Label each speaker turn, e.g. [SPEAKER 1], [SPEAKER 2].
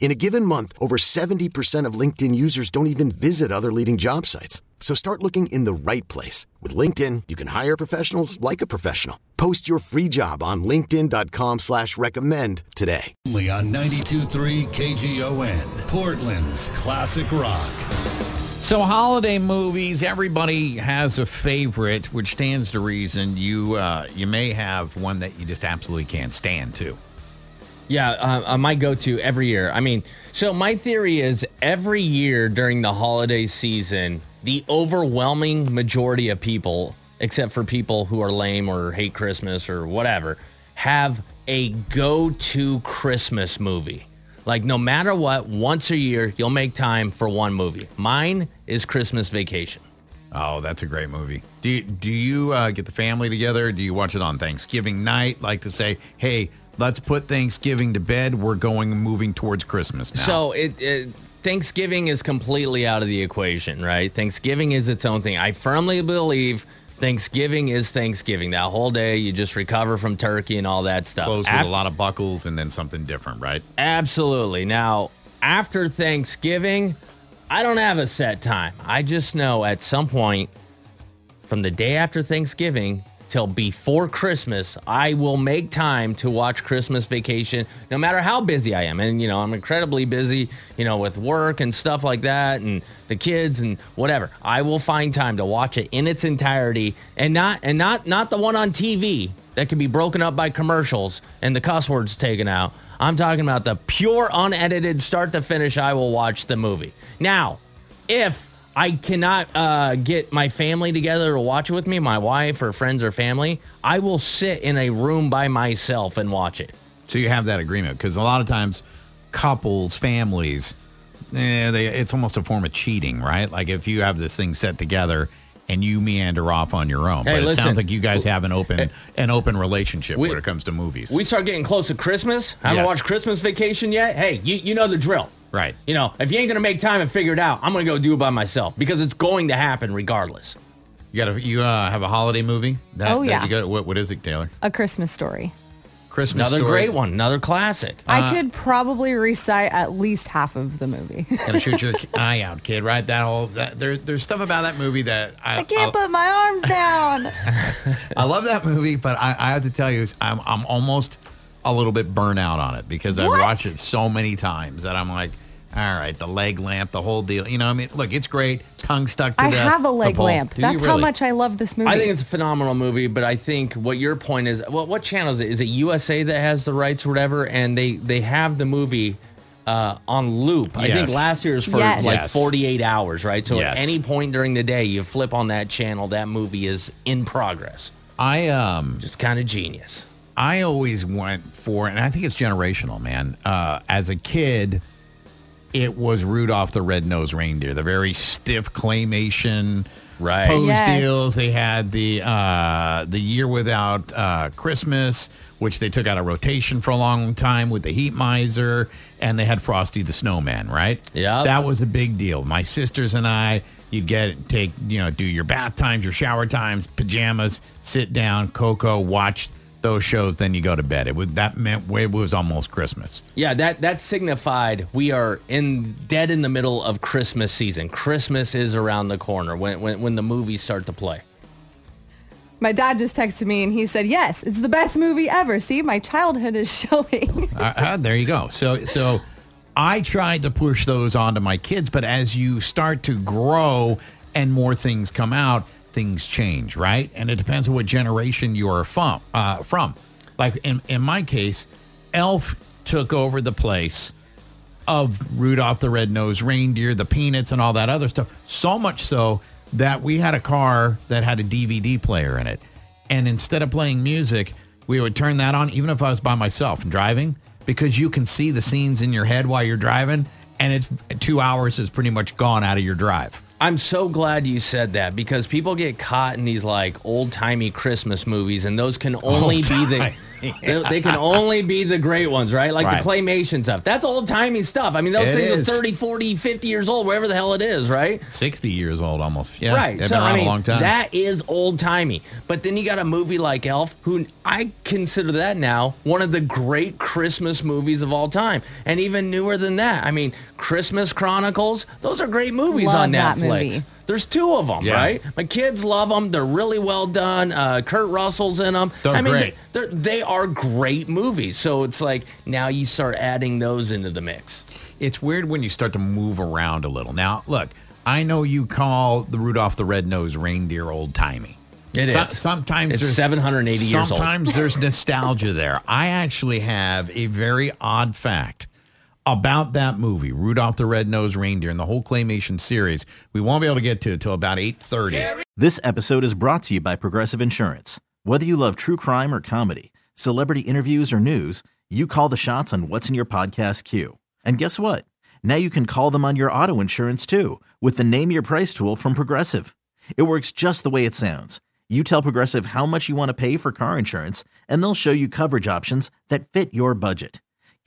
[SPEAKER 1] In a given month, over 70% of LinkedIn users don't even visit other leading job sites. So start looking in the right place. With LinkedIn, you can hire professionals like a professional. Post your free job on linkedin.com slash recommend today.
[SPEAKER 2] Only on 92.3 KGON, Portland's classic rock.
[SPEAKER 3] So holiday movies, everybody has a favorite, which stands to reason you uh, you may have one that you just absolutely can't stand too.
[SPEAKER 4] Yeah, uh, uh, my go-to every year. I mean, so my theory is every year during the holiday season, the overwhelming majority of people, except for people who are lame or hate Christmas or whatever, have a go-to Christmas movie. Like no matter what, once a year you'll make time for one movie. Mine is Christmas Vacation.
[SPEAKER 3] Oh, that's a great movie. Do you, do you uh, get the family together? Do you watch it on Thanksgiving night? Like to say, hey, let's put Thanksgiving to bed. We're going moving towards Christmas now.
[SPEAKER 4] So it, it Thanksgiving is completely out of the equation, right? Thanksgiving is its own thing. I firmly believe Thanksgiving is Thanksgiving. That whole day, you just recover from turkey and all that stuff.
[SPEAKER 3] close with
[SPEAKER 4] Af-
[SPEAKER 3] a lot of buckles and then something different, right?
[SPEAKER 4] Absolutely. Now, after Thanksgiving, I don't have a set time. I just know at some point from the day after Thanksgiving till before Christmas, I will make time to watch Christmas Vacation no matter how busy I am. And, you know, I'm incredibly busy, you know, with work and stuff like that and the kids and whatever. I will find time to watch it in its entirety and not and not not the one on TV that can be broken up by commercials and the cuss words taken out. I'm talking about the pure unedited start to finish I will watch the movie. Now, if I cannot uh, get my family together to watch it with me, my wife or friends or family, I will sit in a room by myself and watch it.
[SPEAKER 3] So you have that agreement because a lot of times couples, families, eh, they, it's almost a form of cheating, right? Like if you have this thing set together and you meander off on your own.
[SPEAKER 4] Hey,
[SPEAKER 3] but it
[SPEAKER 4] listen.
[SPEAKER 3] sounds like you guys have an open an open relationship
[SPEAKER 4] We-
[SPEAKER 3] when it comes to movies.
[SPEAKER 4] We start getting close to Christmas. I Haven't
[SPEAKER 3] Yes.
[SPEAKER 4] watched Christmas Vacation yet. Hey, you, you know the drill.
[SPEAKER 3] Right.
[SPEAKER 4] You know, if you ain't gonna make time and figure it out, I'm gonna go do it by myself because it's going to happen regardless.
[SPEAKER 3] you got you uh, have a holiday movie? That,
[SPEAKER 5] Oh,
[SPEAKER 3] that
[SPEAKER 5] yeah.
[SPEAKER 3] You got, what, what is it, Taylor?
[SPEAKER 5] A Christmas story.
[SPEAKER 3] Christmas
[SPEAKER 4] Another
[SPEAKER 3] Story.
[SPEAKER 4] great one, another classic.
[SPEAKER 5] I could probably recite at least half of the movie.
[SPEAKER 3] Gotta shoot your eye out, kid. Right? That whole that there, there's stuff about that movie that I
[SPEAKER 5] I can't
[SPEAKER 3] I,
[SPEAKER 5] put my arms down.
[SPEAKER 3] I love that movie, but I, I have to tell you, I'm I'm almost a little bit burnout on it because I've watched it so many times that I'm like, all right, the leg lamp, the whole deal. You know, I mean, look, it's great. Tongue stuck to
[SPEAKER 5] I
[SPEAKER 3] the
[SPEAKER 5] have a leg
[SPEAKER 3] pole.
[SPEAKER 5] lamp.
[SPEAKER 3] Do you
[SPEAKER 5] That's how
[SPEAKER 3] really?
[SPEAKER 5] much I love this movie.
[SPEAKER 4] I think it's a phenomenal movie, but I think what your point is, what what channel is it? Is it USA that has the rights or whatever? And they they have the movie uh, on loop. I think
[SPEAKER 3] Yes.
[SPEAKER 4] last year's for
[SPEAKER 5] Yes.
[SPEAKER 4] like
[SPEAKER 3] Yes.
[SPEAKER 4] 48 hours, right? So
[SPEAKER 3] Yes.
[SPEAKER 4] at any point during the day, you flip on that channel, that movie is in progress.
[SPEAKER 3] I um
[SPEAKER 4] Just kind of genius.
[SPEAKER 3] I always went for, and I think it's generational, man. Uh, as a kid, it was Rudolph the Red-Nosed Reindeer, the very stiff claymation
[SPEAKER 4] Right.
[SPEAKER 3] pose
[SPEAKER 5] Yes.
[SPEAKER 3] deals. They had the uh, the year without uh, Christmas, which they took out of rotation for a long time with the Heat Miser, and they had Frosty the Snowman. Right?
[SPEAKER 4] Yep.
[SPEAKER 3] that was a big deal. My sisters and I. You'd get take you know do your bath times, your shower times, pajamas, sit down, cocoa, watch those shows, then you go to bed. It was that meant it was almost Christmas.
[SPEAKER 4] Yeah, that that signified we are in dead in the middle of Christmas season. Christmas is around the corner when when, when the movies start to play.
[SPEAKER 5] My dad just texted me and he said, yes, it's the best movie ever. See, my childhood is showing.
[SPEAKER 3] Uh, uh, there you go. So so I tried to push those onto my kids, but as you start to grow and more things come out, things change, right? And it depends on what generation you are from. Uh, from, like in in my case, Elf took over the place of Rudolph the Red-Nosed Reindeer, the Peanuts, and all that other stuff. So much so that we had a car that had a DVD player in it, and instead of playing music, we would turn that on, even if I was by myself and driving, because you can see the scenes in your head while you're driving, and it's two hours is pretty much gone out of your drive.
[SPEAKER 4] I'm so glad you said that because people get caught in these like old timey Christmas movies, and those can only be the
[SPEAKER 3] Old-timey.
[SPEAKER 4] they, they can only be the great ones, right? Like
[SPEAKER 3] Right.
[SPEAKER 4] the claymation stuff. That's old timey stuff. I mean, those
[SPEAKER 3] It
[SPEAKER 4] things
[SPEAKER 3] is.
[SPEAKER 4] are 30, 40, 50 years old, wherever the hell it is, right?
[SPEAKER 3] 60 years old almost. Yeah,
[SPEAKER 4] right.
[SPEAKER 3] They've
[SPEAKER 4] so
[SPEAKER 3] been around
[SPEAKER 4] I mean,
[SPEAKER 3] a long time.
[SPEAKER 4] that is old timey. But then you got a movie like Elf, who I consider that now one of the great Christmas movies of all time, and even newer than that. I mean, Christmas Chronicles. Those are great movies
[SPEAKER 5] Love
[SPEAKER 4] on
[SPEAKER 5] that
[SPEAKER 4] Netflix.
[SPEAKER 5] movie.
[SPEAKER 4] There's two of them,
[SPEAKER 3] Yeah.
[SPEAKER 4] right? My kids love them. They're really well done. Uh, Kurt Russell's in them.
[SPEAKER 3] They're
[SPEAKER 4] I mean,
[SPEAKER 3] great.
[SPEAKER 4] They're, they are great movies. So it's like now you start adding those into the mix.
[SPEAKER 3] it's weird when you start to move around a little. Now, look, I know you call the Rudolph the Red-Nosed Reindeer old-timey.
[SPEAKER 4] It
[SPEAKER 3] So-
[SPEAKER 4] is.
[SPEAKER 3] Sometimes
[SPEAKER 4] It's
[SPEAKER 3] there's
[SPEAKER 4] 780 years old.
[SPEAKER 3] Sometimes there's nostalgia there. I actually have a very odd fact about that movie, Rudolph the Red-Nosed Reindeer, and the whole claymation series. We won't be able to get to it till about 8:30.
[SPEAKER 6] This episode is brought to you by Progressive Insurance. Whether you love true crime or comedy, celebrity interviews or news, you call the shots on what's in your podcast queue. And guess what? Now you can call them on your auto insurance too with the Name Your Price tool from Progressive. It works just the way it sounds. You tell Progressive how much you want to pay for car insurance, and they'll show you coverage options that fit your budget.